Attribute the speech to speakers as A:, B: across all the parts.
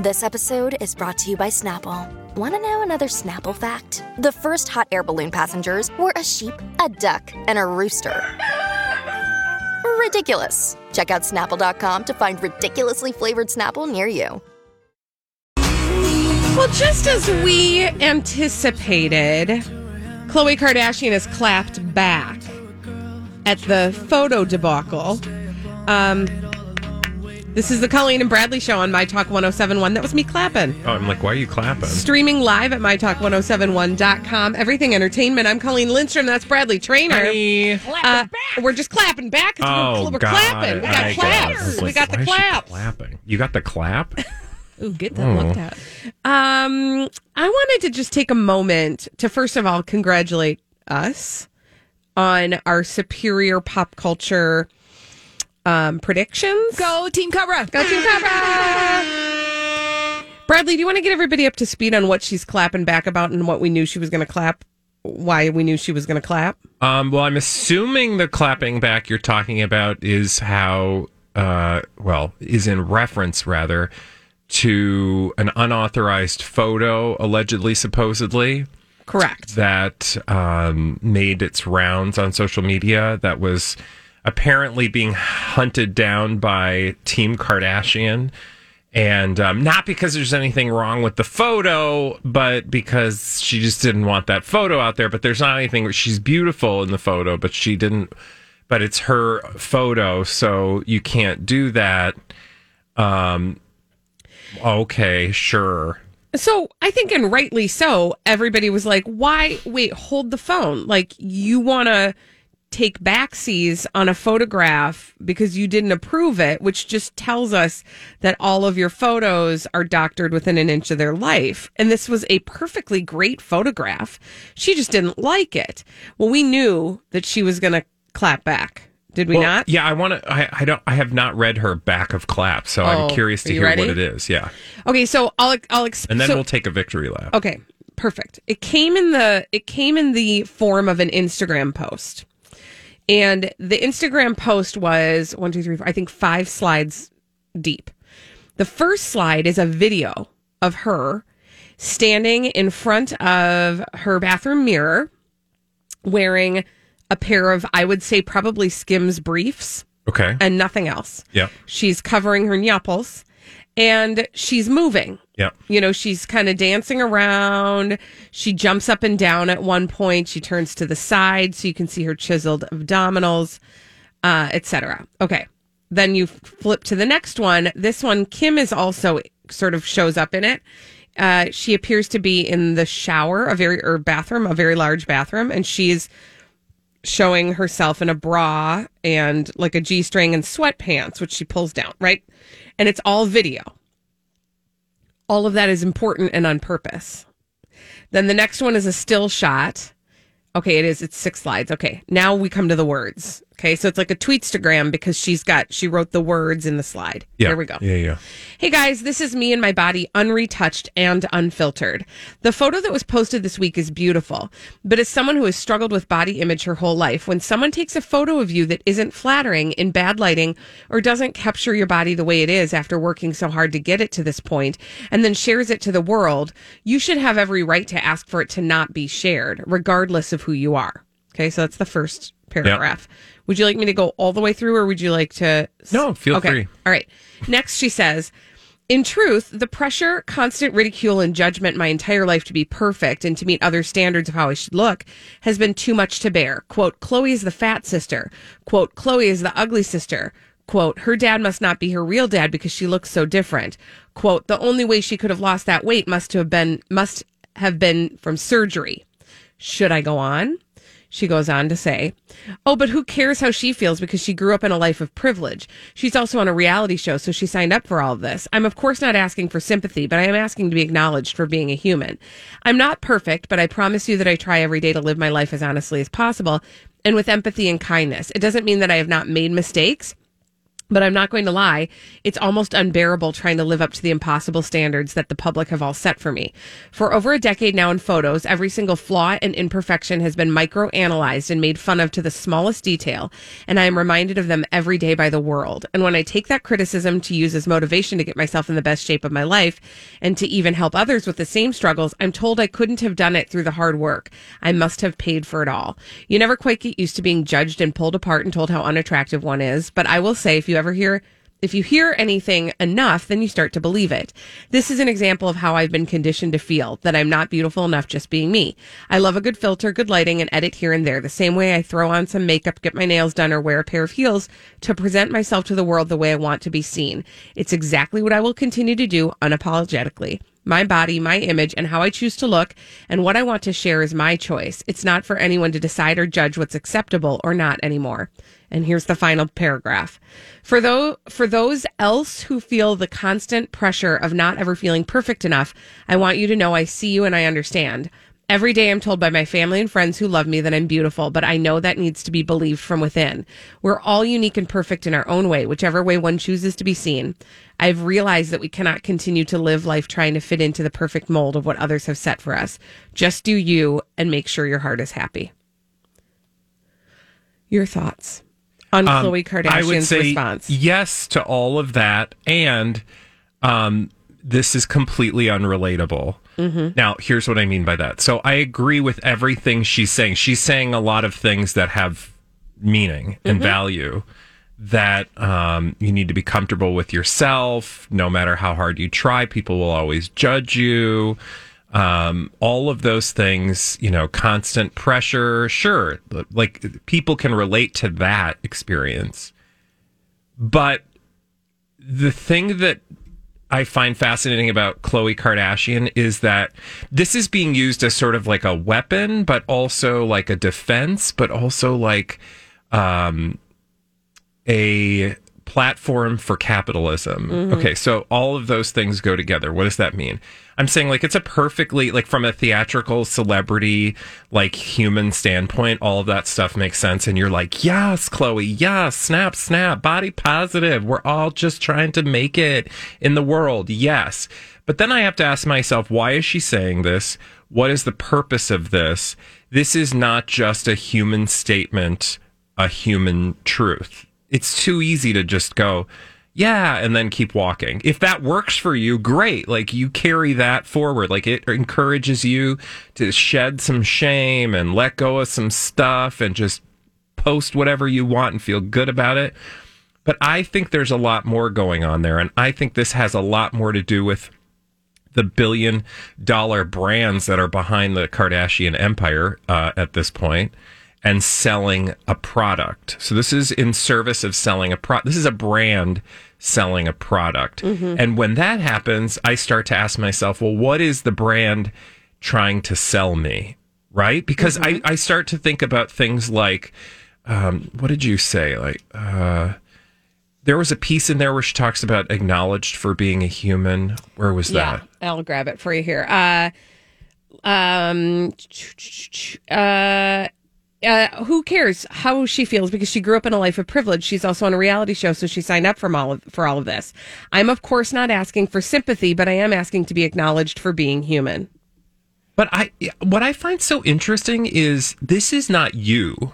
A: This episode is brought to you by Snapple. Want to know another Snapple fact? The first hot air balloon passengers were a sheep, a duck, and a rooster. Ridiculous. Check out snapple.com to find ridiculously flavored Snapple near you.
B: Well, just as we anticipated, Khloe Kardashian has clapped back at the photo debacle. Um, this is the Colleen and Bradley show on My Talk 1071. That was me clapping.
C: Oh, I'm like, why are you clapping?
B: Streaming live at MyTalk1071.com. Everything Entertainment. I'm Colleen Lindstrom. That's Bradley Trainer. Uh, we're just clapping back.
C: Oh,
B: we're, we're
C: God.
B: clapping. We got
C: I
B: claps.
C: was
B: we
C: like,
B: got the
C: why is she
B: claps.
C: Clapping. You got the clap?
B: Ooh, get that
C: Oh.
B: looked at. Um, I wanted to just take a moment to first of all congratulate us on our superior pop culture um, predictions.
D: Go Team Cobra.
B: Go Team Cobra! Bradley, do you want to get everybody up to speed on what she's clapping back about and what we knew she was going to clap? Why we knew she was going to clap?
C: Um, well, I'm assuming the clapping back you're talking about is how, uh, well, is in reference rather to an unauthorized photo, allegedly, supposedly,
B: Correct.
C: that um, made its rounds on social media that was apparently being hunted down by Team Kardashian. And um, not because there's anything wrong with the photo, but because she just didn't want that photo out there. But there's not anything, she's beautiful in the photo, but she didn't, but it's her photo, so you can't do that. Um, okay, sure.
B: So I think, and rightly so, everybody was like, why? Wait, hold the phone. Like, you want to take backsies on a photograph because you didn't approve it, which just tells us that all of your photos are doctored within an inch of their life. And this was a perfectly great photograph. She just didn't like it. Well, we knew that she was going to clap back. Did we
C: Well,
B: not?
C: Yeah, I want to. I, I don't. I have not read her back of clap, so I'm
B: Oh,
C: curious to hear
B: ready?
C: what it is. Yeah,
B: Okay, so I'll I'll explain.
C: and then we'll take a victory lap.
B: Okay, perfect. It came in the it came in the form of an Instagram post. And the Instagram post was one, two, three, four, I think five slides deep. The first slide is a video of her standing in front of her bathroom mirror wearing a pair of, I would say, probably Skims briefs
C: Okay.
B: and nothing else.
C: Yeah.
B: She's covering her nipples and she's moving.
C: Yeah.
B: You know, she's kind of dancing around. She jumps up and down at one point. She turns to the side so you can see her chiseled abdominals, uh, etc. Okay. Then you flip to the next one. This one, Kim is also sort of shows up in it. Uh, she appears to be in the shower, a very or bathroom, a very large bathroom, and she's showing herself in a bra and like a G string and sweatpants, which she pulls down, right? And it's all video. All of that is important and on purpose. Then the next one is a still shot. Okay, it is. It's six slides. Okay, now we come to the words. Okay, so it's like a tweetstagram because she's got she wrote the words in the slide.
C: Yeah.
B: Here we go.
C: Yeah. Yeah.
B: Hey guys, this is me and my body unretouched and unfiltered. The photo that was posted this week is beautiful, but as someone who has struggled with body image her whole life, when someone takes a photo of you that isn't flattering in bad lighting or doesn't capture your body the way it is after working so hard to get it to this point and then shares it to the world, you should have every right to ask for it to not be shared, regardless of who you are. Okay, so that's the first paragraph. Would you like me to go all the way through or would you like to
C: No, feel
B: okay.
C: free.
B: All right. Next, she says, in truth, the pressure, constant ridicule, and judgment my entire life to be perfect and to meet other standards of how I should look has been too much to bear. Quote, Khloe is the fat sister. Quote, Khloe is the ugly sister. Quote, her dad must not be her real dad because she looks so different. Quote, the only way she could have lost that weight must have been, must have been from surgery. Should I go on? She goes on to say, Oh, but who cares how she feels because she grew up in a life of privilege? She's also on a reality show, so she signed up for all of this. I'm, of course, not asking for sympathy, but I am asking to be acknowledged for being a human. I'm not perfect, but I promise you that I try every day to live my life as honestly as possible and with empathy and kindness. It doesn't mean that I have not made mistakes. But I'm not going to lie, it's almost unbearable trying to live up to the impossible standards that the public have all set for me. For over a decade now in photos, every single flaw and imperfection has been microanalyzed and made fun of to the smallest detail, and I am reminded of them every day by the world. And when I take that criticism to use as motivation to get myself in the best shape of my life and to even help others with the same struggles, I'm told I couldn't have done it through the hard work. I must have paid for it all. You never quite get used to being judged and pulled apart and told how unattractive one is, but I will say if you ever hear if you hear anything enough, then you start to believe it. This is an example of how I've been conditioned to feel that I'm not beautiful enough just being me. I love a good filter, good lighting, and edit here and there. The same way I throw on some makeup, get my nails done, or wear a pair of heels to present myself to the world the way I want to be seen. It's exactly what I will continue to do unapologetically. My body, my image, and how I choose to look, and what I want to share is my choice. It's not for anyone to decide or judge what's acceptable or not anymore. And here's the final paragraph. For those, for those else who feel the constant pressure of not ever feeling perfect enough, I want you to know I see you and I understand. Every day I'm told by my family and friends who love me that I'm beautiful, but I know that needs to be believed from within. We're all unique and perfect in our own way, whichever way one chooses to be seen. I've realized that we cannot continue to live life trying to fit into the perfect mold of what others have set for us. Just do you and make sure your heart is happy. Your thoughts on um, Khloe Kardashian's I would say response?
C: Yes to all of that, and um, this is completely unrelatable. Mm-hmm. Now, here's what I mean by that. So I agree with everything she's saying. She's saying a lot of things that have meaning and mm-hmm. value. That um, you need to be comfortable with yourself. No matter how hard you try, people will always judge you. Um, all of those things, you know, constant pressure. Sure, like people can relate to that experience. But the thing that I find fascinating about Khloe Kardashian is that this is being used as sort of like a weapon, but also like a defense, but also like um, a platform for capitalism. Mm-hmm. Okay, so all of those things go together. What does that mean? I'm saying like it's a perfectly like from a theatrical celebrity like human standpoint, all of that stuff makes sense and you're like, "Yes, Khloe, yes, snap, snap, body positive. We're all just trying to make it in the world." Yes. But then I have to ask myself, why is she saying this? What is the purpose of this? This is not just a human statement, a human truth it's too easy to just go, yeah, and then keep walking. If that works for you, great. Like you carry that forward. Like it encourages you to shed some shame and let go of some stuff and just post whatever you want and feel good about it. But I think there's a lot more going on there. And I think this has a lot more to do with the billion dollar brands that are behind the Kardashian empire uh, at this point and selling a product. So this is in service of selling a product. This is a brand selling a product. Mm-hmm. And when that happens, I start to ask myself, well, what is the brand trying to sell me? Right? Because mm-hmm. I, I start to think about things like, um, what did you say? Like, uh, there was a piece in there where she talks about acknowledged for being a human. Where was yeah, that?
B: I'll grab it for you here. Uh, um, uh, uh, who cares how she feels because she grew up in a life of privilege. She's also on a reality show, so she signed up for all of, for all of this. I'm of course not asking for sympathy, but I am asking to be acknowledged for being human.
C: But I, what I find so interesting is this is not you,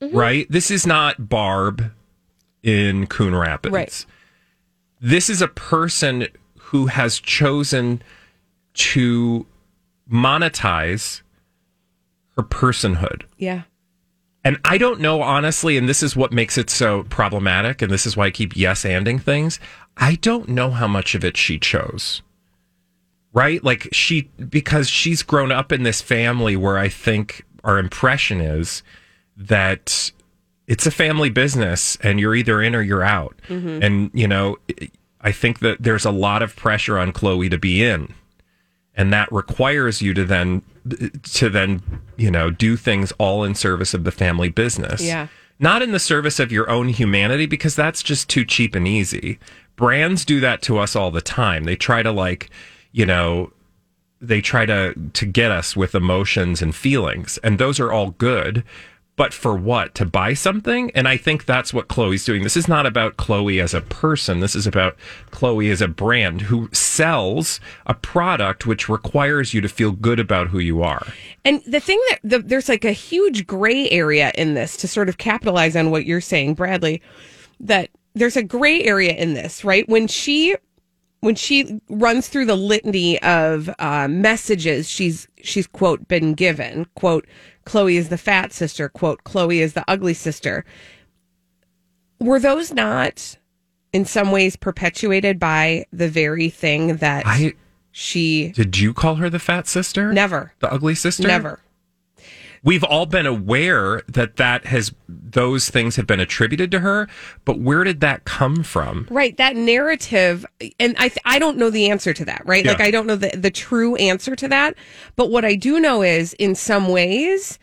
C: mm-hmm. right? This is not Barb in Coon Rapids.
B: Right.
C: This is a person who has chosen to monetize her personhood.
B: Yeah.
C: And I don't know, honestly, and this is what makes it so problematic, and this is why I keep yes anding things. I don't know how much of it she chose. Right? Like she, because she's grown up in this family where I think our impression is that it's a family business and you're either in or you're out. Mm-hmm. And, you know, I think that there's a lot of pressure on Khloe to be in and that requires you to then to then you know do things all in service of the family business.
B: Yeah.
C: not in the service of your own humanity because that's just too cheap and easy. Brands do that to us all the time. They try to like you know they try to to get us with emotions and feelings. And those are all good but for what? To buy something? And i think that's what Khloe's doing. This is not about Khloe as a person. This is about Khloe as a brand who sells a product which requires you to feel good about who you are.
B: And the thing that the, there's like a huge gray area in this to sort of capitalize on what you're saying, Bradley, that there's a gray area in this, right? When she when she runs through the litany of uh, messages she's she's quote been given quote Khloe is the fat sister quote Khloe is the ugly sister. Were those not in some ways perpetuated by the very thing that
C: i
B: she
C: did you call her the fat sister?
B: Never.
C: The ugly sister?
B: Never
C: we've all been aware that that has those things have been attributed to her but where did that come from
B: Right, that narrative, and I th- I don't know the answer to that. Right,
C: Yeah.
B: like I don't know the the true answer to that. But what I do know is, in some ways,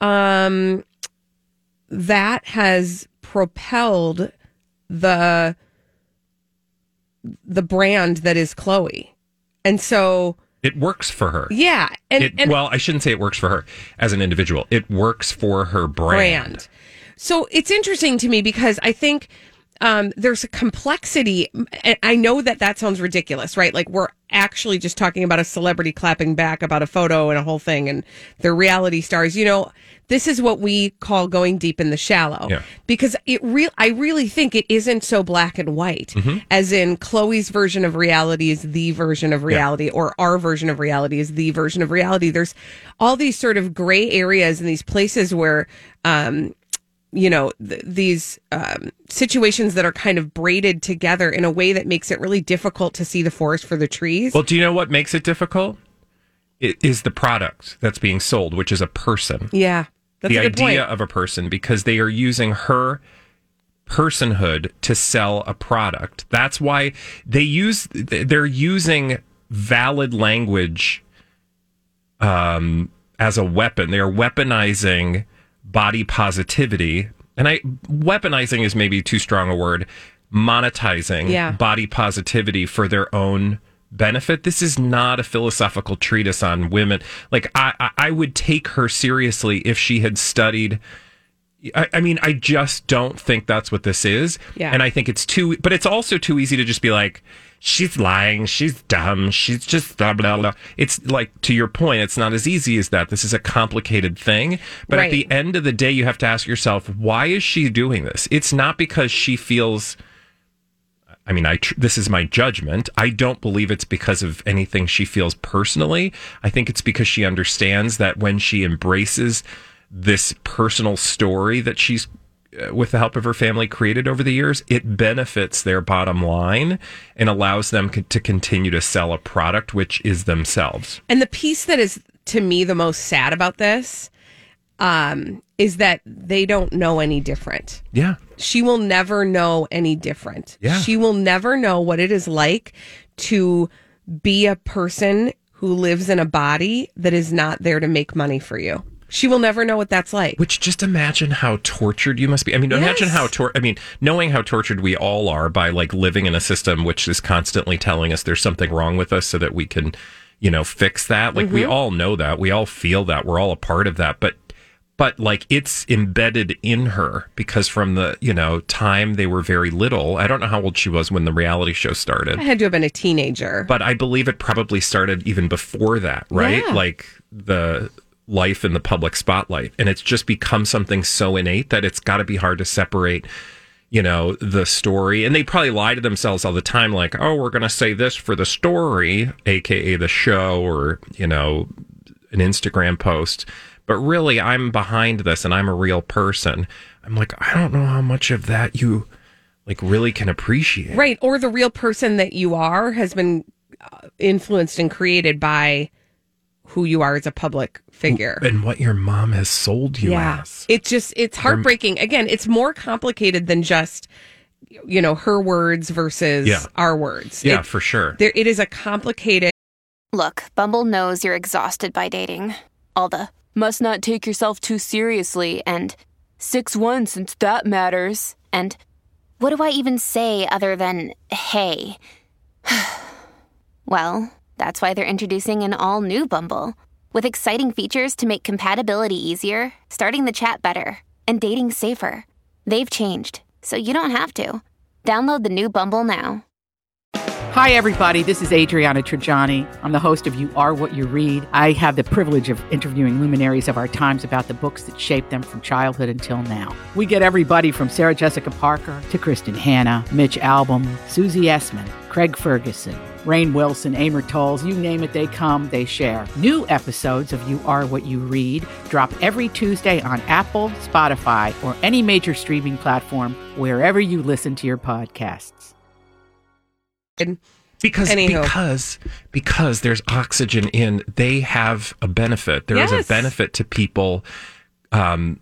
B: um, that has propelled the the brand that is Khloe, and so
C: it works for her.
B: Yeah, and
C: it,
B: and
C: well i shouldn't say it works for her as an individual. It works for her brand,
B: brand. So it's interesting to me because I think um, there's a complexity. and I know that that sounds ridiculous, right? Like we're actually just talking about a celebrity clapping back about a photo and a whole thing, and they're reality stars. You know, this is what we call going deep in the shallow.
C: Yeah.
B: Because it real, I really think it isn't so black and white, as in Khloe's version of reality is the version of reality, or our version of reality is the version of reality. There's all these sort of gray areas and these places where. Um, you know th- these um, situations that are kind of braided together in a way that makes it really difficult to see the forest for the trees.
C: well do you know what makes it difficult it is the product that's being sold which is a person
B: yeah, that's
C: the
B: a good
C: idea
B: point.
C: of a person because they are using her personhood to sell a product. That's why they use they're using valid language um, as a weapon. They are weaponizing body positivity, and I weaponizing is maybe too strong a word. Monetizing
B: Yeah.
C: body positivity for their own benefit. This is not a philosophical treatise on women. Like I, I, I would take her seriously if she had studied. I, I mean, I just don't think that's what this is.
B: Yeah.
C: And I think it's too, but it's also too easy to just be like, she's lying, she's dumb, she's just blah, blah, blah. It's like, to your point, it's not as easy as that. This is a complicated thing. But at the end of the day, you have to ask yourself, why is she doing this? It's not because she feels. I mean, I tr- this is my judgment. I don't believe it's because of anything she feels personally. I think it's because she understands that when she embraces this personal story that she's uh, with the help of her family created over the years, it benefits their bottom line and allows them co- to continue to sell a product which is themselves.
B: And the piece that is to me the most sad about this um, is that they don't know any different.
C: Yeah.
B: She will never know any different.
C: Yeah.
B: She will never know what it is like to be a person who lives in a body that is not there to make money for you. She will never know what that's like.
C: Which just imagine how tortured you must be. I mean, imagine how tor- I mean, knowing how tortured we all are by like living in a system which is constantly telling us there's something wrong with us so that we can, you know, fix that. Like we mm-hmm. all know that. We all feel that. We're all a part of that. But but like it's embedded in her because from the, you know, time they were very little. I don't know how old she was when the reality show started
B: I had to have been a teenager.
C: but I believe it probably started even before that, right?
B: Yeah.
C: Like the life in the public spotlight. And it's just become something so innate that it's got to be hard to separate, you know, the story. And they probably lie to themselves all the time, like, oh, we're going to say this for the story, AKA the show or, you know, an Instagram post. But really, I'm behind this and I'm a real person. I'm like, I don't know how much of that you like really can appreciate.
B: Right. Or the real person that you are has been uh, influenced and created by who you are as a public figure.
C: And what your mom has sold you as.
B: It's just, it's heartbreaking. Again, it's more complicated than just, you know, her words versus
C: Yeah.
B: our words.
C: Yeah,
B: It-
C: for sure.
B: there, it is a complicated
D: Look, Bumble knows you're exhausted by dating. All the must not take yourself too seriously and 6 1 since that matters. And what do I even say other than hey? well, that's why they're introducing an all new Bumble with exciting features to make compatibility easier, starting the chat better, and dating safer. They've changed, so you don't have to. Download the new Bumble now.
E: Hi, everybody. This is Adriana Trigiani. I'm the host of You Are What You Read. I have the privilege of interviewing luminaries of our times about the books that shaped them from childhood until now. We get everybody from Sarah Jessica Parker to Kristin Hannah, Mitch Albom, Susie Essman, Craig Ferguson, Rainn Wilson, Amor Towles, you name it, they come, they share. New episodes of You Are What You Read drop every Tuesday on Apple, Spotify, or any major streaming platform wherever you listen to your podcasts.
C: Because
B: Anywho.
C: because because there's oxygen in they have a benefit. There is
B: Yes.
C: a benefit to people um,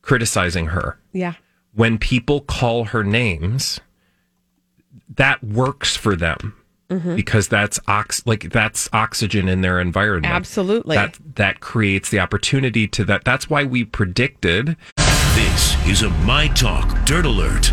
C: criticizing her.
B: Yeah.
C: When people call her names, that works for them
B: Mm-hmm.
C: because that's ox like that's oxygen in their environment.
B: Absolutely.
C: That that creates the opportunity to that. That's why we predicted
F: This is a My Talk Dirt Alert.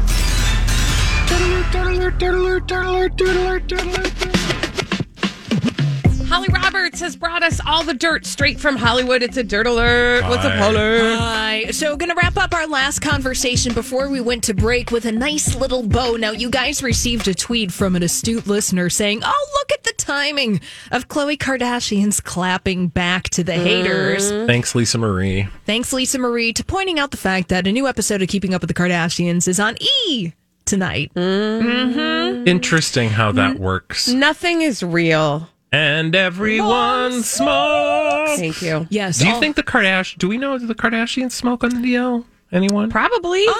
B: Holly Roberts has brought us all the dirt straight from Hollywood. It's a dirt alert. What's up, Holly?
G: Hi. So, going to wrap up our last conversation before we went to break with a nice little bow. Now, you guys received a tweet from an astute listener saying, Oh, look at the timing of Khloe Kardashian's clapping back to the haters. Mm-hmm.
C: thanks Lisa Marie.
G: Thanks, Lisa Marie, to pointing out the fact that a new episode of Keeping Up with the Kardashians is on E tonight. Mm-hmm.
C: Interesting how that works.
B: Nothing is real.
C: And everyone smokes.
B: Thank you.
G: Yes.
C: Do you
G: all-
C: think the Kardashian? Do we know the Kardashians smoke on the DL? Anyone?
B: Probably.
G: Uh,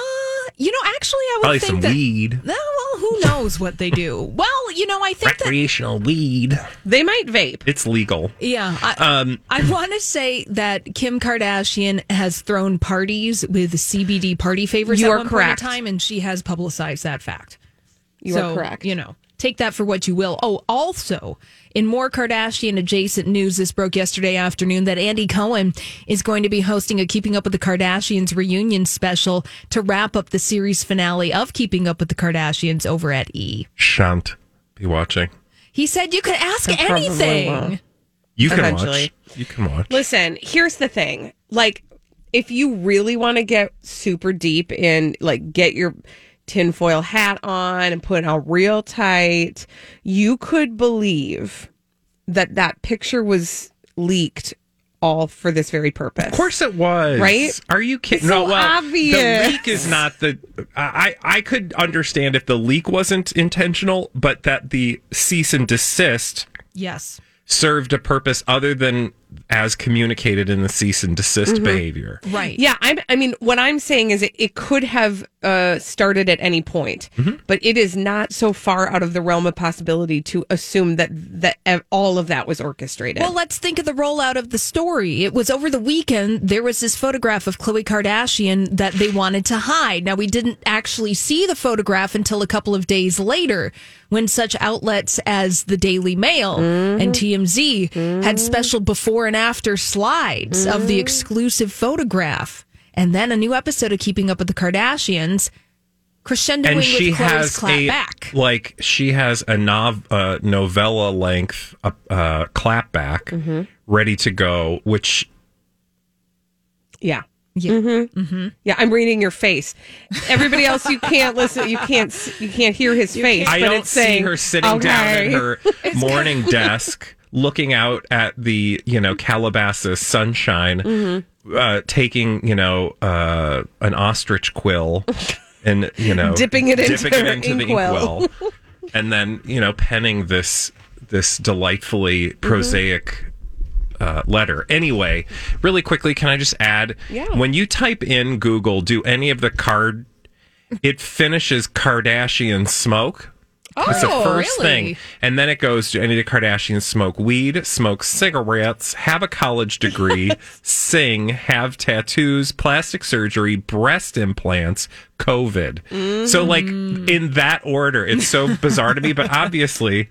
G: you know, actually, I would
C: Probably
G: think
C: some
G: that.
C: weed.
G: No, well, who knows what they do? Well, you know, I think that
C: Recreational weed.
B: they might vape.
C: It's legal.
G: Yeah, I,
C: Um,
G: I want to say that Kim Kardashian has thrown parties with CBD party favors
B: You
G: at
B: are
G: one
B: correct.
G: point in time, and she has publicized that fact.
B: You
G: so,
B: are correct.
G: You know, take that for what you will. Oh, also, in more Kardashian adjacent news, this broke yesterday afternoon that Andy Cohen is going to be hosting a Keeping Up with the Kardashians reunion special to wrap up the series finale of Keeping Up with the Kardashians over at E.
C: Shan't be watching.
G: He said you could ask
B: I
G: anything.
C: You can
B: Eventually.
C: watch. You can watch.
B: Listen, here's the thing. Like, if you really want to get super deep in, like, get your tinfoil hat on and put it on real tight, you could believe that that picture was leaked all for this very purpose.
C: Of course it was.
B: Right?
C: Are you kidding?
B: It's
C: no,
B: so
C: well,
B: obvious.
C: the leak is not the. I I could understand if the leak wasn't intentional, but that the cease and desist
G: Yes.
C: served a purpose other than as communicated in the cease and desist
B: Mm-hmm.
C: behavior.
G: Right.
B: Yeah, I'm, I mean, what I'm saying is it, it could have uh, started at any point, but it is not so far out of the realm of possibility to assume that that all of that was orchestrated.
G: Well, let's think of the rollout of the story. It was over the weekend. There was this photograph of Khloe Kardashian that they wanted to hide. Now, we didn't actually see the photograph until a couple of days later when such outlets as the Daily Mail and TMZ had special before and after slides of the exclusive photograph. And then a new episode of Keeping Up with the Kardashians, crescendoing
C: and
G: with
C: she
G: Khloe's
C: has
G: clap
C: a
G: back.
C: like she has a nov uh, novella length uh, uh, clapback
B: Mm-hmm.
C: ready to go, which
B: yeah.
G: Yeah.
B: Mm-hmm. Yeah, I'm reading your face. Everybody else, you can't listen. You can't. You can't hear his face.
C: I
B: but
C: don't
B: it's
C: see
B: saying,
C: her sitting down at her morning desk, looking out at the you know Calabasas sunshine,
B: Mm-hmm.
C: uh, taking you know uh, an ostrich quill, and you know
B: Dipping it into
C: dipping it
B: her
C: into the
B: inkwell.
C: inkwell, and then you know penning this this delightfully
B: Mm-hmm.
C: prosaic. Uh, letter. Anyway, really quickly, can I just add?
B: Yeah.
C: When you type in Google, do any of the card? It finishes Kardashian smoke. It's the
G: Oh,
C: first
G: really?
C: thing. And then it goes to any of the Kardashians smoke weed, smoke cigarettes, have a college degree, sing, have tattoos, plastic surgery, breast implants, COVID. So, like,
G: Mm.
C: in that order, it's so bizarre to me, but obviously.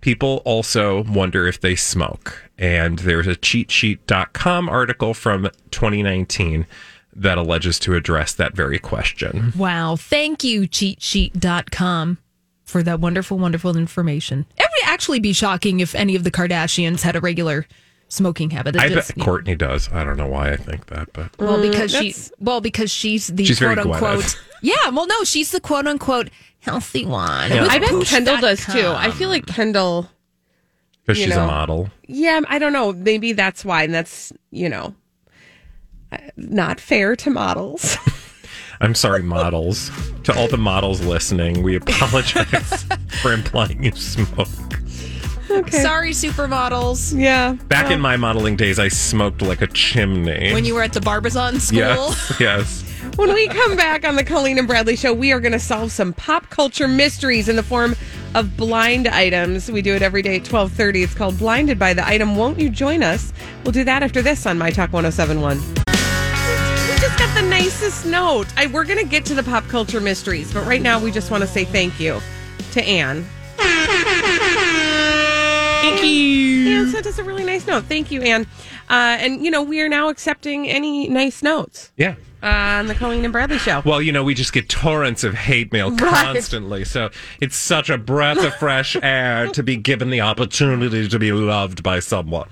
C: people also wonder if they smoke. And there's a cheatsheet.com article from 2019 that alleges to address that very question.
G: Wow. Thank you, cheatsheet.com, for that wonderful, wonderful information. It would actually be shocking if any of the Kardashians had a regular smoking habit. It's
C: I
G: just-
C: bet Kourtney does. I don't know why I think that, but
G: Well, because she, well, because she's the
C: She's
G: quote unquote. Yeah, well, no, she's the quote unquote healthy one.
C: Yeah.
B: I bet
G: Poosh
B: Kendall
G: dot
B: does too. I feel like Kendall.
C: because she's
B: know.
C: a model.
B: Yeah, I don't know. Maybe that's why, and that's you know, uh, not fair to models.
C: I'm sorry, models. to all the models listening, we apologize for implying you smoke.
G: Sorry, supermodels.
B: yeah.
C: Back in my modeling days, I smoked like a chimney.
G: When you were at the Barbizon school.
C: yes, yes.
B: When we come back on the Colleen and Bradley show, we are going to solve some pop culture mysteries in the form of blind items. We do it every day at 12:30. It's called Blinded by the Item. Won't you join us? We'll do that after this on My Talk 1071. The nicest note. I, we're going to get to the pop culture mysteries, but right now we just want to say thank you to Anne. Thank you. Anne sent us a really nice note. Thank you, Anne. Uh, and, you know, we are now accepting any nice notes
C: Yeah.
B: uh, on the Colleen and Bradley show.
C: Well, you know, we just get torrents of hate mail
B: Right.
C: constantly. So it's such a breath of fresh air to be given the opportunity to be loved by someone.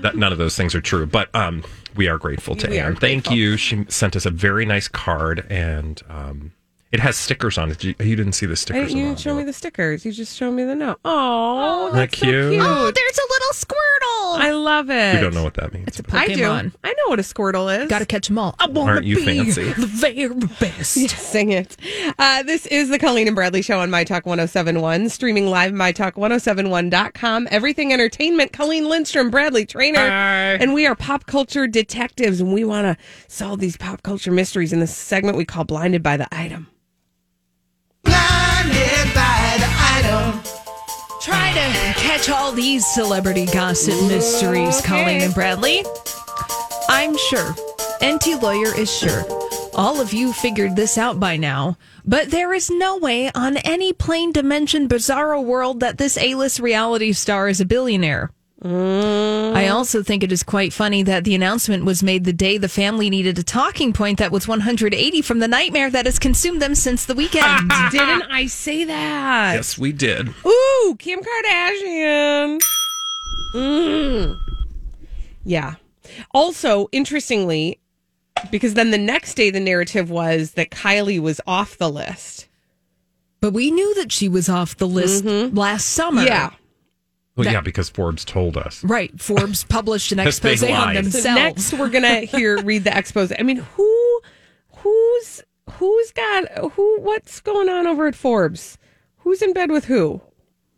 C: That none of those things are true, but um, we are grateful to
B: We
C: Anne. Thank you. She sent us a very nice card, and um, it has stickers on it. You, you didn't see the stickers.
B: didn't, you didn't show me the stickers. You just showed me the note. Oh,
C: Isn't that
B: that's so
C: cute?
B: cute.
G: Oh, there's a little Squirtle.
B: I love it.
C: We don't know what that means.
G: It's a
C: but-
B: I do. I know what a Squirtle is.
G: Got to catch them all. I want
C: Aren't
G: to
C: you
G: be
C: fancy?
G: the very best.
B: Sing it. Uh, this is the Colleen and Bradley Show on My Talk 1071, streaming live MyTalk1071.com. Everything Entertainment, Colleen Lindstrom, Bradley Trainer.
C: Hi.
B: And we are pop culture detectives, and we want to solve these pop culture mysteries in this segment we call Blinded by the Item.
G: Catch all these celebrity gossip mysteries, Colleen and Bradley. I'm sure, Enty Lawyer is sure, all of you figured this out by now, but there is no way on any plane dimension bizarro world that this A-list reality star is a billionaire. I also think it is quite funny that the announcement was made the day the family needed a talking point that was 180 from the nightmare that has consumed them since the weekend.
B: Didn't I say that?
C: yes, we did.
B: Ooh, Kim Kardashian. Mm. Yeah. Also, interestingly, because then the next day the narrative was that Kylie was off the list.
G: But we knew that she was off the list last summer.
B: Yeah.
C: Well,
G: That-
C: yeah, because Forbes told us.
G: Right. Forbes published an expose on
C: lie.
G: Themselves.
B: So next we're gonna hear read the expose. I mean, who who's who's got who what's going on over at Forbes? Who's in bed with who?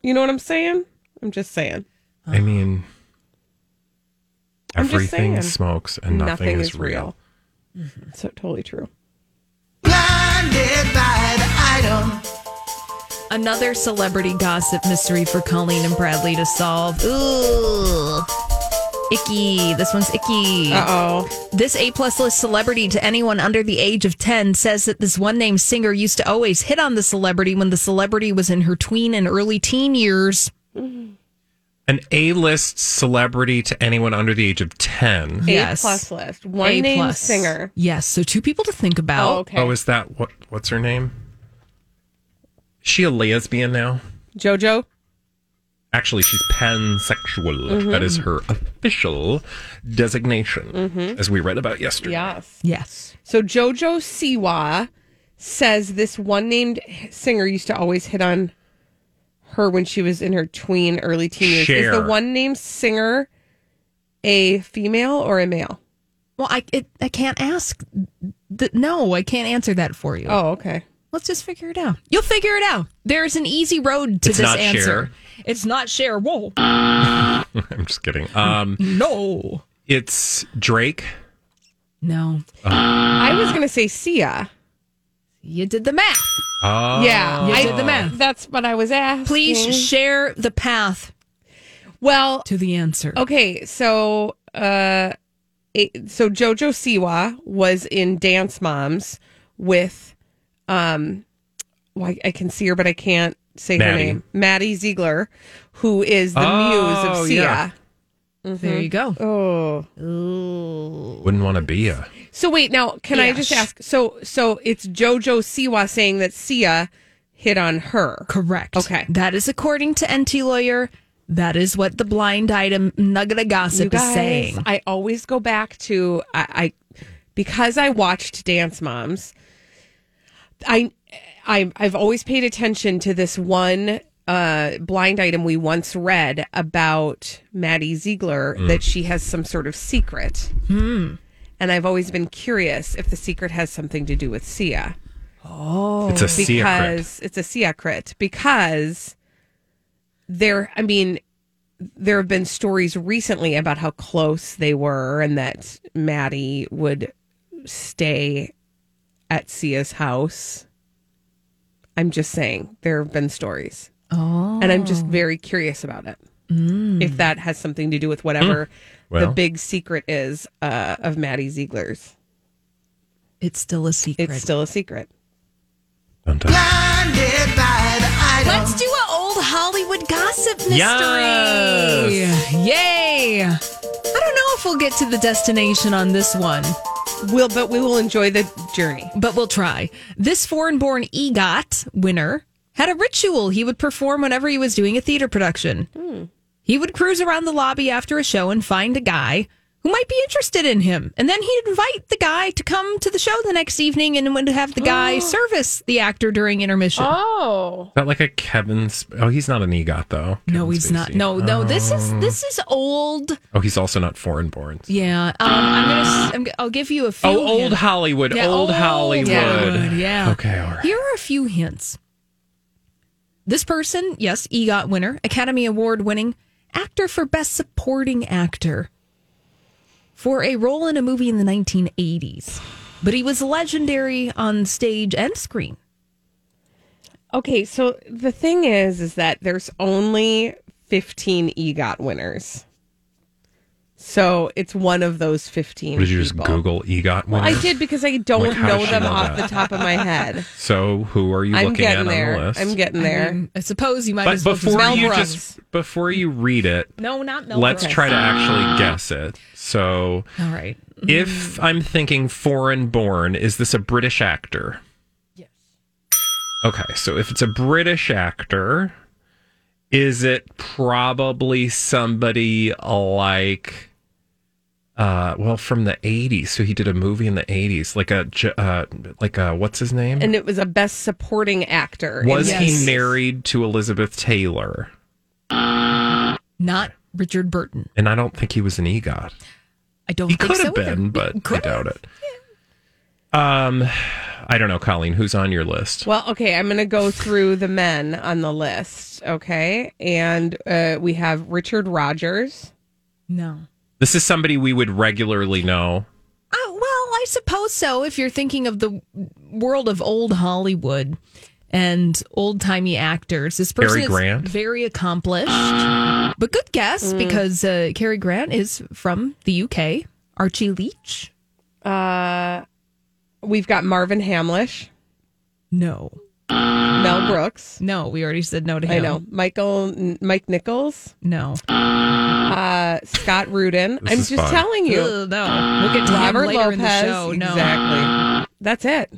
B: You know what I'm saying? I'm just saying.
C: I mean,
B: I'm
C: everything
B: saying.
C: smokes and nothing, is, real.
B: So totally true.
G: Another celebrity gossip mystery for Colleen and Bradley to solve. Ooh. Icky. This one's icky.
B: Uh oh.
G: This A plus list celebrity to anyone under the age of 10 says that this one named singer used to always hit on the celebrity when the celebrity was in her tween and early teen years.
C: An A-list celebrity to anyone under the age of ten.
G: Yes.
B: A plus list. One
G: A
B: name
G: plus.
B: singer.
G: Yes. So two people to think about.
B: Oh, okay.
C: Oh, is that what? What's her name? Is she a lesbian now?
B: Jojo.
C: Actually, she's pansexual. Mm-hmm. That is her official designation, mm-hmm. as we read about yesterday.
B: Yes.
G: Yes.
B: So Jojo Siwa says this one named singer used to always hit on her when she was in her tween, early teen years. Is the one named singer a female or a male?
G: Well, I it, I can't ask. The, no, I can't answer that for you.
B: Oh, okay.
G: Let's just figure it out. You'll figure it out. There's an easy road to
C: It's
G: this
C: not
G: answer.
C: Cher.
G: It's not share. Whoa.
C: I'm just kidding. Um,
G: No.
C: it's Drake.
G: No.
B: I was gonna say Sia.
G: You did the math.
C: Oh,
B: Yeah,
G: You
B: I
G: did the math.
B: That's what I was asking.
G: Please share the path
B: Well,
G: to the answer.
B: okay. So, uh, it, so Jojo Siwa was in Dance Moms with, um, well, I, I can see her, but I can't say her name. Maddie Ziegler, who is the muse
C: Oh,
B: of Sia.
C: yeah.
G: There you go.
B: Oh.
C: Wouldn't want to be a.
B: So wait, now can I just ask? So so it's JoJo Siwa saying that Sia hit on her.
G: Correct.
B: Okay.
G: That is according to Enty Lawyer. That is what the blind item nugget of
B: You
G: gossip
B: guys,
G: is saying.
B: I always go back to I, I because I watched Dance Moms. I, I I've always paid attention to this one uh, blind item we once read about Maddie Ziegler that she has some sort of secret. And I've always been curious if the secret has something to do with Sia.
C: Oh, It's a secret.
B: because it's a secret because there i mean there have been stories recently about how close they were and that maddie would stay at sia's house i'm just saying there have been stories oh and i'm just very curious about it if that has something to do with whatever the
C: Well.
B: big secret is uh, of maddie ziegler's
G: It's still a secret.
B: it's still a secret
C: Dun, dun.
G: Let's do an old Hollywood gossip mystery.
C: Yes.
G: Yay. I don't know if we'll get to the destination on this one,
B: will but we will enjoy the journey
G: but we'll try. This foreign born EGOT winner had a ritual he would perform whenever he was doing a theater production. Hmm. He would cruise around the lobby after a show and find a guy who might be interested in him. And then he'd invite the guy to come to the show the next evening and would have the guy service the actor during intermission.
B: oh
C: Is that like a Kevin's? Oh, he's not an EGOT though.
G: no,
C: Kevin
G: he's not.
C: Spacey.
G: No, no. This is this is old.
C: Oh, he's also not foreign born.
G: Yeah, um, I'm gonna. s- I'm, g- I'll give you a few.
C: Oh, old
G: hints.
C: Hollywood.
G: Yeah,
C: old, Hollywood.
G: Hollywood, Yeah.
C: Okay, all right.
G: Here are a few hints. This person, yes, EGOT winner, Academy Award winning actor for Best Supporting Actor for a role in a movie in the 1980s. But he was legendary on stage and screen.
B: Okay, so the thing is, is that there's only 15 EGOT winners. So it's one of those 15.
C: Did you just
B: people.
C: Google EGOT winners?
B: I did because I don't
C: Like,
B: know them
C: know
B: off
C: that?
B: the top of my head.
C: So who are you
B: I'm
C: looking at
B: getting there.
C: on the list?
B: I'm getting there.
G: Um, I suppose you might
C: but
G: as well
C: before
G: just
C: you
B: Mel
C: just before you read it,
G: No, not Mel
C: let's
G: Brooks.
C: try to actually guess it. So,
G: All right.
C: if I'm thinking foreign born, is this a British actor?
G: Yes.
C: Okay, so if it's a British actor, is it probably somebody like uh well from the 80s so he did a movie in the 80s like a J- uh like a what's his name
B: And it was a best supporting actor.
C: was
B: in-
C: he married to elizabeth taylor
G: Not Richard Burton.
C: and i don't think he was an egot
G: I don't
C: he
G: think
C: could
G: so
C: have
G: either.
C: been but i doubt it um i don't know colleen who's on your list
B: Well, okay, I'm going to go through the men on the list, okay? And uh, we have Richard Rodgers.
G: No.
C: This is somebody we would regularly know
G: Oh, well, I suppose so. If you're thinking of the world of old Hollywood and old timey actors, this person
C: Cary
G: is
C: Grant?
G: very accomplished. But good guess because uh, Cary Grant is from the UK. Archie Leach?
B: Uh, we've got Marvin Hamlisch,
G: No.
B: Mel Brooks.
G: No, we already said no to him.
B: I know. Michael, Mike Nichols,
G: No.
B: uh, Scott Rudin.
C: This
B: I'm
C: is
B: just
C: fun.
B: telling you.
G: Ugh, no. We'll get to
B: Robert
G: him later
B: Lopez.
G: in the show. No.
B: Exactly. That's it.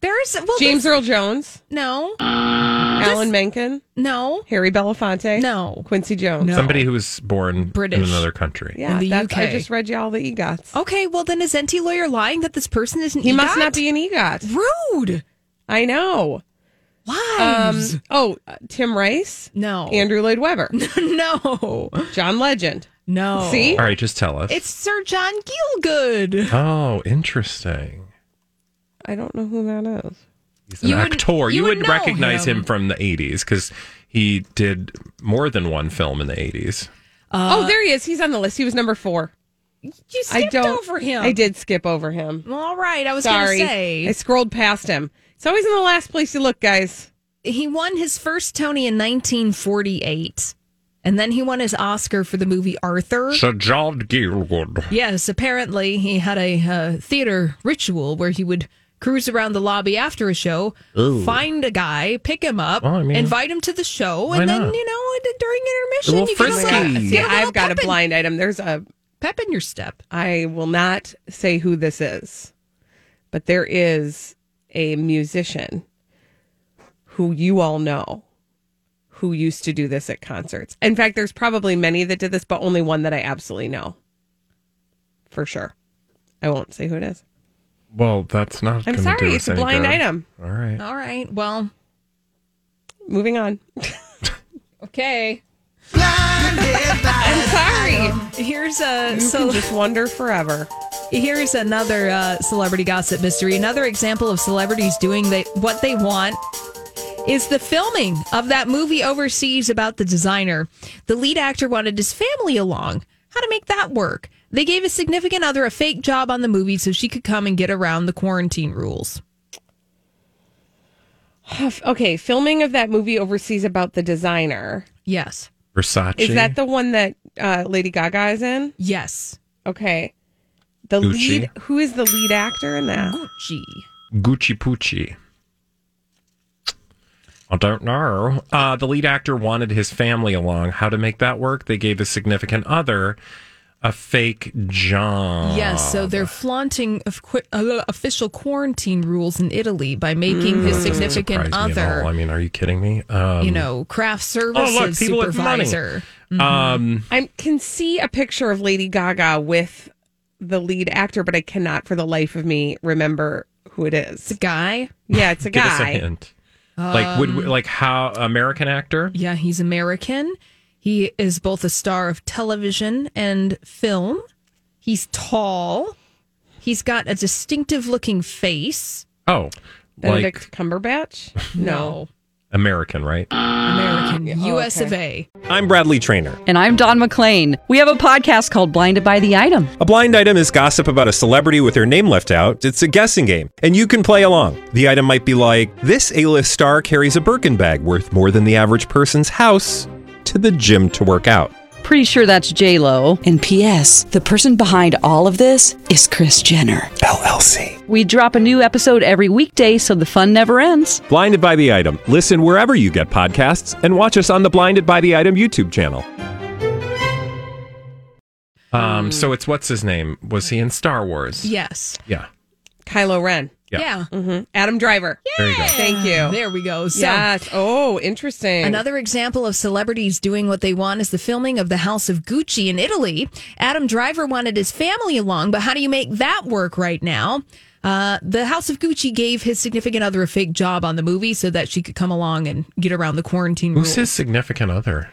G: There's well,
B: James
G: there's-
B: Earl Jones,
G: No.
B: Alan Menken,
G: No.
B: Harry Belafonte,
G: No.
B: Quincy Jones.
G: No.
C: somebody who was born
G: British.
C: in another country
B: Yeah,
G: In the
B: that's, I
G: UK.
B: just read you all the EGOTs.
G: Okay, well then is Enty lawyer lying that this person isn't
B: He must not be an EGOT.
G: rude.
B: I know. Um, oh, uh, Tim Rice,
G: no.
B: Andrew Lloyd Webber,
G: no.
B: John Legend.
G: No.
B: See?
C: all right just tell us
G: It's Sir John Gielgud.
C: oh interesting
B: I don't know who that is.
C: He's an
G: You would-
C: actor. You,
G: you
C: would,
G: would
C: recognize him.
G: him.
C: from the 80s because he did more than one film in the 80s.
B: oh, there he is. He's on the list. He was number four.
G: You
B: I
G: skipped
B: don't.
G: over him.
B: I did skip over him.
G: All right, I was
B: Sorry.
G: going to say
B: I scrolled past him. It's always in the last place you look, guys.
G: he won his first Tony in 1948, and then he won his Oscar for the movie Arthur.
C: Sir John Gielgud.
G: Yes, apparently he had a uh, theater ritual where he would cruise around the lobby after a show, find a guy, pick him up,
C: Well, I mean,
G: invite him to the show,
C: why
G: and then
C: not?
G: you know during intermission
C: little
G: you get a
C: frisky.
G: little,
B: See,
G: get a little
B: I've got a
G: in-
B: blind item. There's a
G: pep in your step.
B: I will not say who this is, but there is a musician who you all know who used to do this at concerts. In fact, there's probably many that did this, but only one that I absolutely know for sure. I won't say who it is.
C: Well, that's not.
B: I'm sorry,
C: do
B: it's a blind
C: good.
B: item.
C: All right.
G: All right, well,
B: Moving on.
G: okay.
B: I'm sorry.
G: Here's a
B: You
G: so
B: can just wonder forever.
G: Here's another uh, celebrity gossip mystery. Another example of celebrities doing they, what they want is the filming of that movie overseas about the designer. The lead actor wanted his family along. How to make that work? They gave a significant other a fake job on the movie so she could come and get around the quarantine rules.
B: Okay, filming of that movie overseas about the designer.
G: Yes.
C: Versace.
B: Is that the one that uh, Lady Gaga is in?
G: Yes.
B: Okay. The
C: Gucci.
B: lead who is the lead actor in that?
G: Gucci.
C: Gucci Poochie? I don't know. Uh, the lead actor wanted his family along. How to make that work? They gave a significant other a fake job.
G: Yes, so they're flaunting of qu- uh, official quarantine rules in Italy by making his significant
C: surprise me
G: other,
C: I mean, are you kidding me? Um,
G: you know, craft services
C: oh, look, people with money.
G: supervisor.
C: Um,
B: I can see a picture of Lady Gaga with the lead actor, but I cannot for the life of me remember who it is.
G: It's a guy.
B: Yeah, it's a
C: give us a
B: guy.
C: hint. like, would like how American actor?
G: Yeah, he's American. He is both a star of television and film. He's tall. He's got a distinctive looking face.
C: Oh,
B: Benedict
C: like
B: Cumberbatch? No.
C: American, right?
G: American, ah,
B: Oh,
G: US of A.
H: I'm Bradley Trainer.
I: And I'm Don McClain. We have a podcast called Blinded by the Item.
H: A blind item is gossip about a celebrity with their name left out. It's a guessing game, and you can play along. The item might be like this: A-list star carries a Birkin bag worth more than the average person's house to the gym to work out.
I: Pretty sure that's J Lo. And P.S. The person behind all of this is Kris Jenner
H: LLC.
I: We drop a new episode every weekday, so the fun never ends.
H: Blinded by the item. Listen wherever you get podcasts, and watch us on the Blinded by the Item YouTube channel.
C: Um, so it's what's his name? Was he in Star Wars?
G: Yes.
C: Yeah.
B: Kylo Ren.
C: Yeah.
G: Yeah.
B: hmm Adam Driver.
C: There you go.
B: Thank you.
G: There we go. So
B: yes. Oh, interesting.
G: Another example of celebrities doing what they want is the filming of the House of Gucci in Italy. Adam Driver wanted his family along, but how do you make that work right now? Uh, the House of Gucci gave his significant other a fake job on the movie so that she could come along and get around the quarantine
C: Who's
G: rules.
C: his significant other?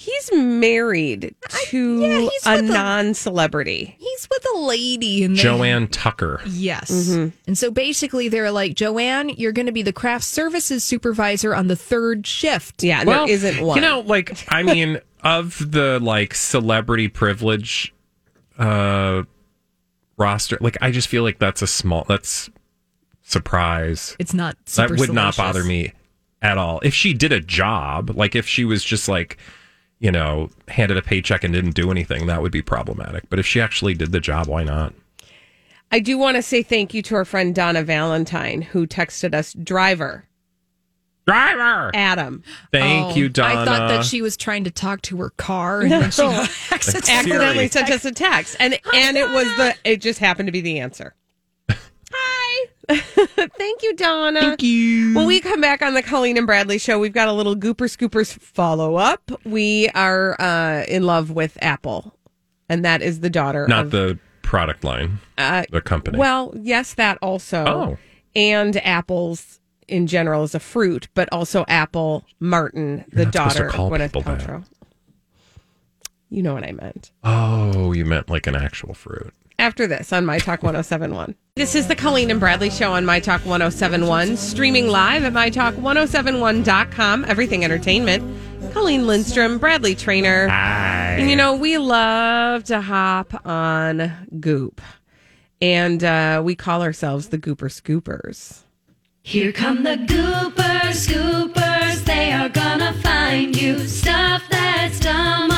B: He's married to
G: yeah, he's
B: a non-celebrity.
G: He's with a lady and they-
C: Joanne Tucker.
G: Yes.
B: Mm-hmm.
G: And so basically, they're like, Joanne, you're going to be the craft services supervisor on the third shift.
B: Yeah, and there isn't one.
C: You know, like I mean, of the like celebrity privilege uh roster, like I just feel like that's a small that's surprise.
G: It's not super
C: that would not bother me at all. If she did a job, like if she was just like, you know, handed a paycheck and didn't do anything, that would be problematic. But if she actually did the job, why not?
B: I do want to say thank you to our friend Donna Valentine who texted us driver
C: Driver.
B: Adam.
C: Thank
G: Oh,
C: you, Donna.
G: I thought that she was trying to talk to her car and then she
B: No.
G: accidentally
B: accidentally sent us a text and and it was the it just happened to be the answer hi thank you donna thank
C: you
B: when we come back on the colleen and bradley show we've got a little gooper scoopers follow-up we are uh in love with apple and that is the daughter
C: not
B: of,
C: the product line,
B: uh,
C: the company.
B: well yes that also
C: Oh.
B: and apples in general is a fruit but also apple martin the
C: not supposed to
B: daughter
C: call
B: of gwyneth
C: people that.
B: you know what i meant
C: oh, you meant like an actual fruit.
B: After this on My Talk 1071. This is the Colleen and Bradley Show on My Talk 1071, streaming live at MyTalk1071.com. Everything Entertainment. Colleen Lindstrom, Bradley Trainer.
C: Hi.
B: And you know, we love to hop on Goop. And uh, we call ourselves the Gooper Scoopers.
J: Here come the Goopers, Scoopers. They are gonna find you stuff that's dumb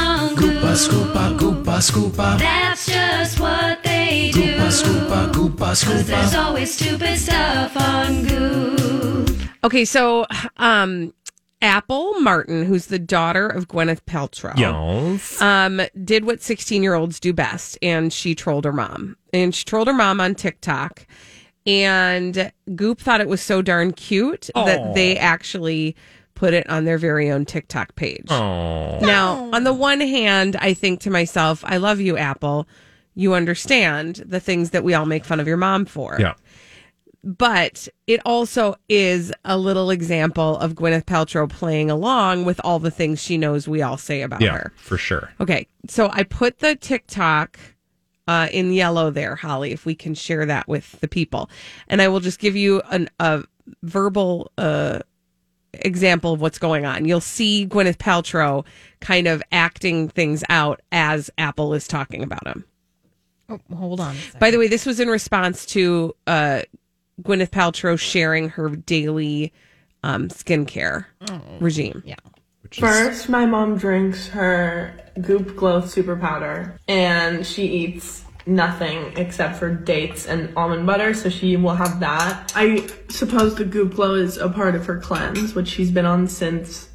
J: on Goop.
K: Scoopa, Goopa, Scoopa.
J: That's just what they do.
K: Scoopa, Goopa,
J: Cause there's always stupid stuff on Goop.
B: Okay, so um, Apple Martin, who's the daughter of Gwyneth Paltrow,
C: Yes.
B: um, did what 16 year olds do best, and she trolled her mom. And she trolled her mom on TikTok. And Goop thought it was so darn cute that they actually put it on their very own TikTok page.
C: Oh.
B: Now, on the one hand, I think to myself, I love you, Apple. You understand the things that we all make fun of your mom for
C: Yeah.
B: but it also is a little example of Gwyneth Paltrow playing along with all the things she knows we all say about
C: Yeah,
B: her.
C: for sure.
B: Okay, so I put the TikTok uh, in yellow there, Holly, if we can share that with the people. And I will just give you an, a verbal uh, example of what's going on. You'll see Gwyneth Paltrow kind of acting things out as Apple is talking about him.
G: Oh, hold on. a.
B: By the way, this was in response to uh, Gwyneth Paltrow sharing her daily um, skincare regime.
G: Yeah.
K: First, my mom drinks her Goop Glow Super Powder, and she eats nothing except for dates and almond butter, so she will have that. I suppose the Goop Glow is a part of her cleanse, which she's been on since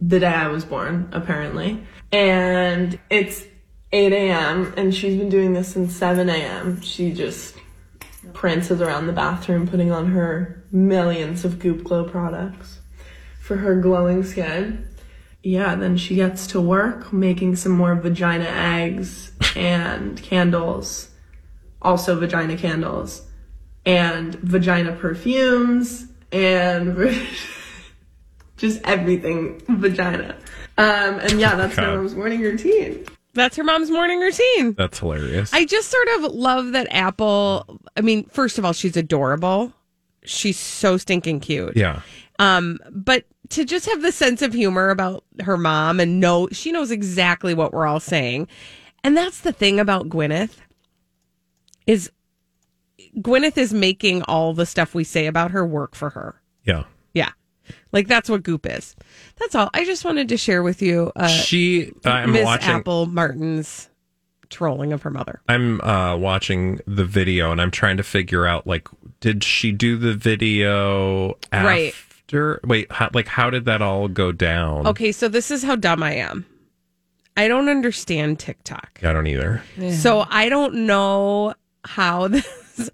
K: the day I was born, apparently. And it's 8 a.m., and she's been doing this since 7 a.m. She just prances around the bathroom putting on her millions of Goop Glow products for her glowing skin. Yeah, then she gets to work making some more vagina eggs and candles, also vagina candles, and vagina perfumes, and just everything vagina. Um, and yeah, that's my mom's morning routine.
B: That's her mom's morning routine.
C: That's hilarious.
B: I just sort of love that Apple. I mean, first of all, she's adorable. She's so stinking cute.
C: yeah.
B: Um, but to just have the sense of humor about her mom and know she knows exactly what we're all saying. And that's the thing about Gwyneth is Gwyneth is making all the stuff we say about her work for her.
C: Yeah.
B: Yeah. Like that's what Goop is. That's all. I just wanted to share with you uh
C: she I'm
B: Miss
C: watching
B: Apple Martin's trolling of her mother.
C: I'm uh watching the video and I'm trying to figure out like did she do the video
B: Right.
C: After wait how, like how did that all go down?
B: Okay, so this is how dumb I am. I don't understand TikTok.
C: I don't either.
B: So I don't know how this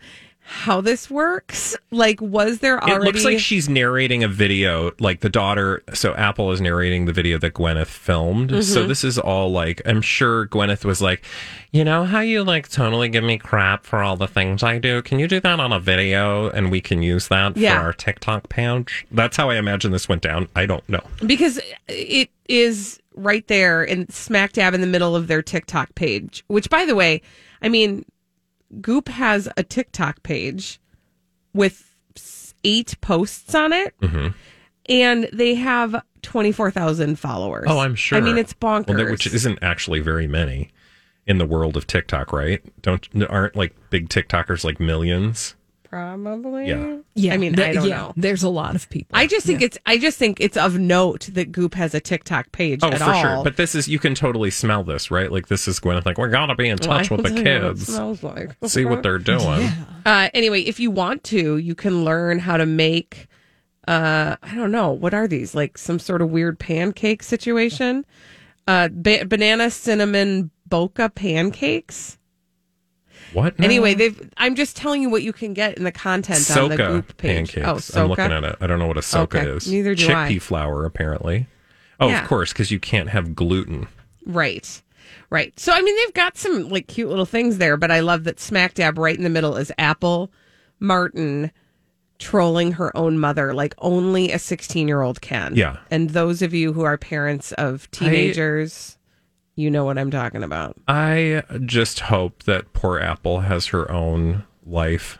B: how this works. Like was there already
C: It looks like she's narrating a video, like the daughter. So Apple is narrating the video that Gwyneth filmed.
B: Mm-hmm.
C: So this is all like, I'm sure Gwyneth was like, you know how you like totally give me crap for all the things I do? Can you do that on a video and we can use that
B: Yeah.
C: for our TikTok page? That's how I imagine this went down. I don't know.
B: because it is right there in smack dab in the middle of their TikTok page, which by the way, I mean Goop has a TikTok page with eight posts on it.
C: Mm-hmm.
B: And they have 24,000 followers.
C: Oh, I'm sure.
B: I mean, it's bonkers.
C: Well, that- which isn't actually very many in the world of TikTok, right? Don't aren't like big TikTokers like millions?
B: Probably.
C: Yeah.
G: Yeah.
B: I mean,
G: th-
B: I don't
G: yeah,
B: know.
G: There's a lot of people.
B: I just think it's I just think it's of note that Goop has a TikTok page
C: Oh,
B: at
C: for
B: all.
C: sure. But this is you can totally smell this, right? Like this is Gwyneth. Like we're gonna be in touch
B: Well,
C: with the
B: I what
C: kids,
B: smells like.
C: see what they're doing.
B: Uh, anyway, if you want to, you can learn how to make. Uh, I don't know what are these like some sort of weird pancake situation. Uh, ba- banana cinnamon boca pancakes.
C: What? now?
B: Anyway, they've. I'm just telling you what you can get in the content on the group page.
C: pancakes.
B: Oh, Socca.
C: I'm looking at it. I don't know what a socca
B: Okay.
C: is.
B: Neither do
C: Chickpea
B: I.
C: flour, apparently. Oh,
B: Yeah.
C: of course, because you can't have gluten.
B: Right. Right. So I mean they've got some like cute little things there, but I love that smack dab right in the middle is Apple Martin trolling her own mother like only a 16-year-old can.
C: Yeah.
B: And those of you who are parents of teenagers, you know what I'm talking about.
C: I just hope that poor Apple has her own life.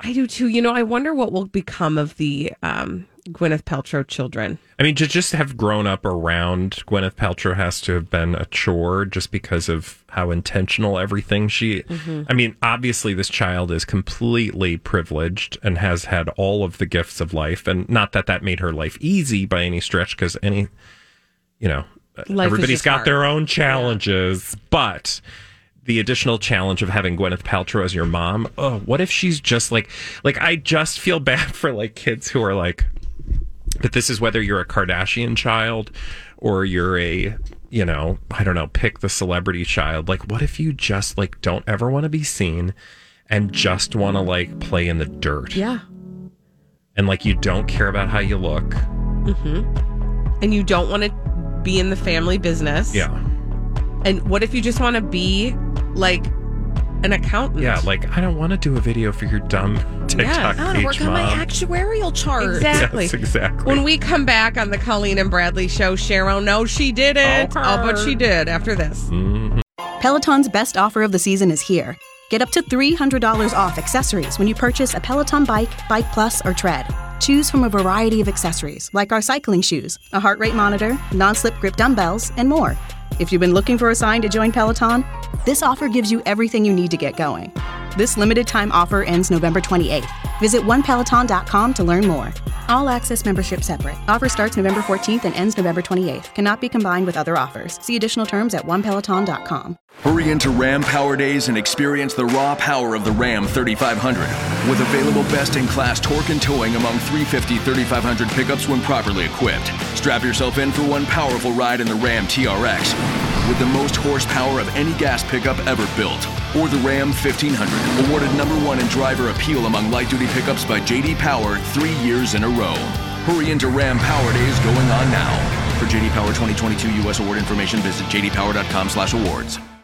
B: I do too. You know, I wonder what will become of the um Gwyneth Paltrow children.
C: I mean, to just have grown up around Gwyneth Paltrow has to have been a chore just because of how intentional everything she. I mean, obviously, this child is completely privileged and has had all of the gifts of life. And not that that made her life easy by any stretch, because any, you know,
B: Life
C: everybody's got
B: hard.
C: their own challenges. But the additional challenge of having Gwyneth Paltrow as your mom. Oh, what if she's just like like I just feel bad for like kids who are like but this is whether you're a Kardashian child or you're a you know, I don't know, pick the celebrity child. Like what if you just like don't ever want to be seen and just want to like play in the dirt?
B: Yeah.
C: And like you don't care about how you look.
B: Mm-hmm. And you don't want to be in the family business.
C: Yeah.
B: And what if you just want to be like an accountant?
C: Yeah, like I don't want to do a video for your dumb TikTok yeah.
G: I want to
C: page,
G: work on my actuarial chart.
B: Exactly.
C: Yes, exactly.
B: When we come back on the Colleen and Bradley show, Cheryl, no, she didn't.
C: Okay.
B: Oh, but she did after this.
C: Mhm.
L: Peloton's best offer of the season is here. Get up to $300 off accessories when you purchase a Peloton bike, Bike Plus, or Tread. Choose from a variety of accessories like our cycling shoes, a heart rate monitor, non slip grip dumbbells, and more. If you've been looking for a sign to join Peloton, this offer gives you everything you need to get going. This limited time offer ends November 28th. Visit onepeloton.com to learn more. All access membership separate. Offer starts November 14th and ends November 28th. Cannot be combined with other offers. See additional terms at onepeloton.com.
M: Hurry into Ram Power Days and experience the raw power of the Ram 3500. With available best in class torque and towing among 350 3500 pickups when properly equipped. Strap yourself in for one powerful ride in the Ram TRX with the most horsepower of any gas pickup ever built. Or the Ram 1500, awarded number one in driver appeal among light duty pickups by JD Power three years in a row. Hurry into Ram Power Days going on now. For JD Power 2022 U.S. award information, visit jdpower.com/awards.